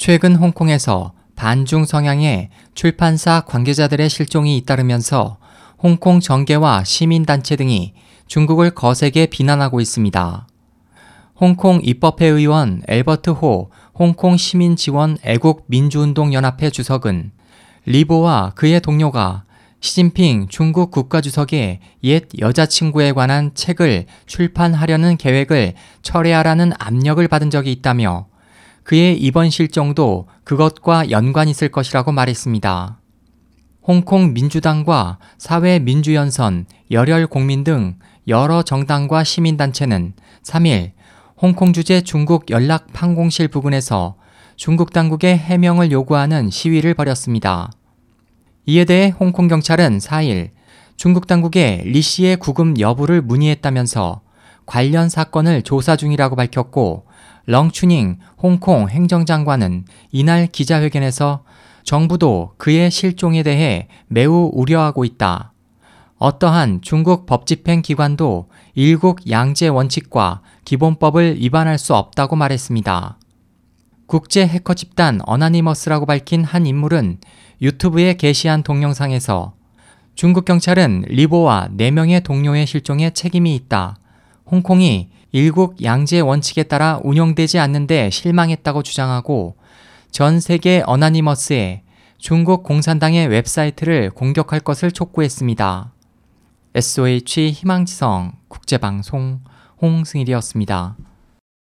최근 홍콩에서 반중 성향의 출판사 관계자들의 실종이 잇따르면서 홍콩 정계와 시민단체 등이 중국을 거세게 비난하고 있습니다. 홍콩 입법회 의원 엘버트 호 홍콩 시민 지원 애국 민주운동 연합회 주석은 리보와 그의 동료가 시진핑 중국 국가주석의 옛 여자친구에 관한 책을 출판하려는 계획을 철회하라는 압력을 받은 적이 있다며 그의 이번 실종도 그것과 연관 있을 것이라고 말했습니다. 홍콩 민주당과 사회민주연선, 열혈공민 등 여러 정당과 시민단체는 3일 홍콩 주재 중국 연락 판공실 부근에서 중국 당국의 해명을 요구하는 시위를 벌였습니다. 이에 대해 홍콩 경찰은 4일 중국 당국에 리 씨의 구금 여부를 문의했다면서 관련 사건을 조사 중이라고 밝혔고 렁추닝 홍콩 행정장관은 이날 기자회견에서 정부도 그의 실종에 대해 매우 우려하고 있다. 어떠한 중국 법집행 기관도 일국 양제 원칙과 기본법을 위반할 수 없다고 말했습니다. 국제 해커 집단 어나니머스라고 밝힌 한 인물은 유튜브에 게시한 동영상에서 중국 경찰은 리보와 4명의 동료의 실종에 책임이 있다. 홍콩이 일국 양제 원칙에 따라 운영되지 않는데 실망했다고 주장하고 전 세계 어나니머스에 중국 공산당의 웹사이트를 공격할 것을 촉구했습니다. SOH 희망지성 국제방송 홍승일이었습니다.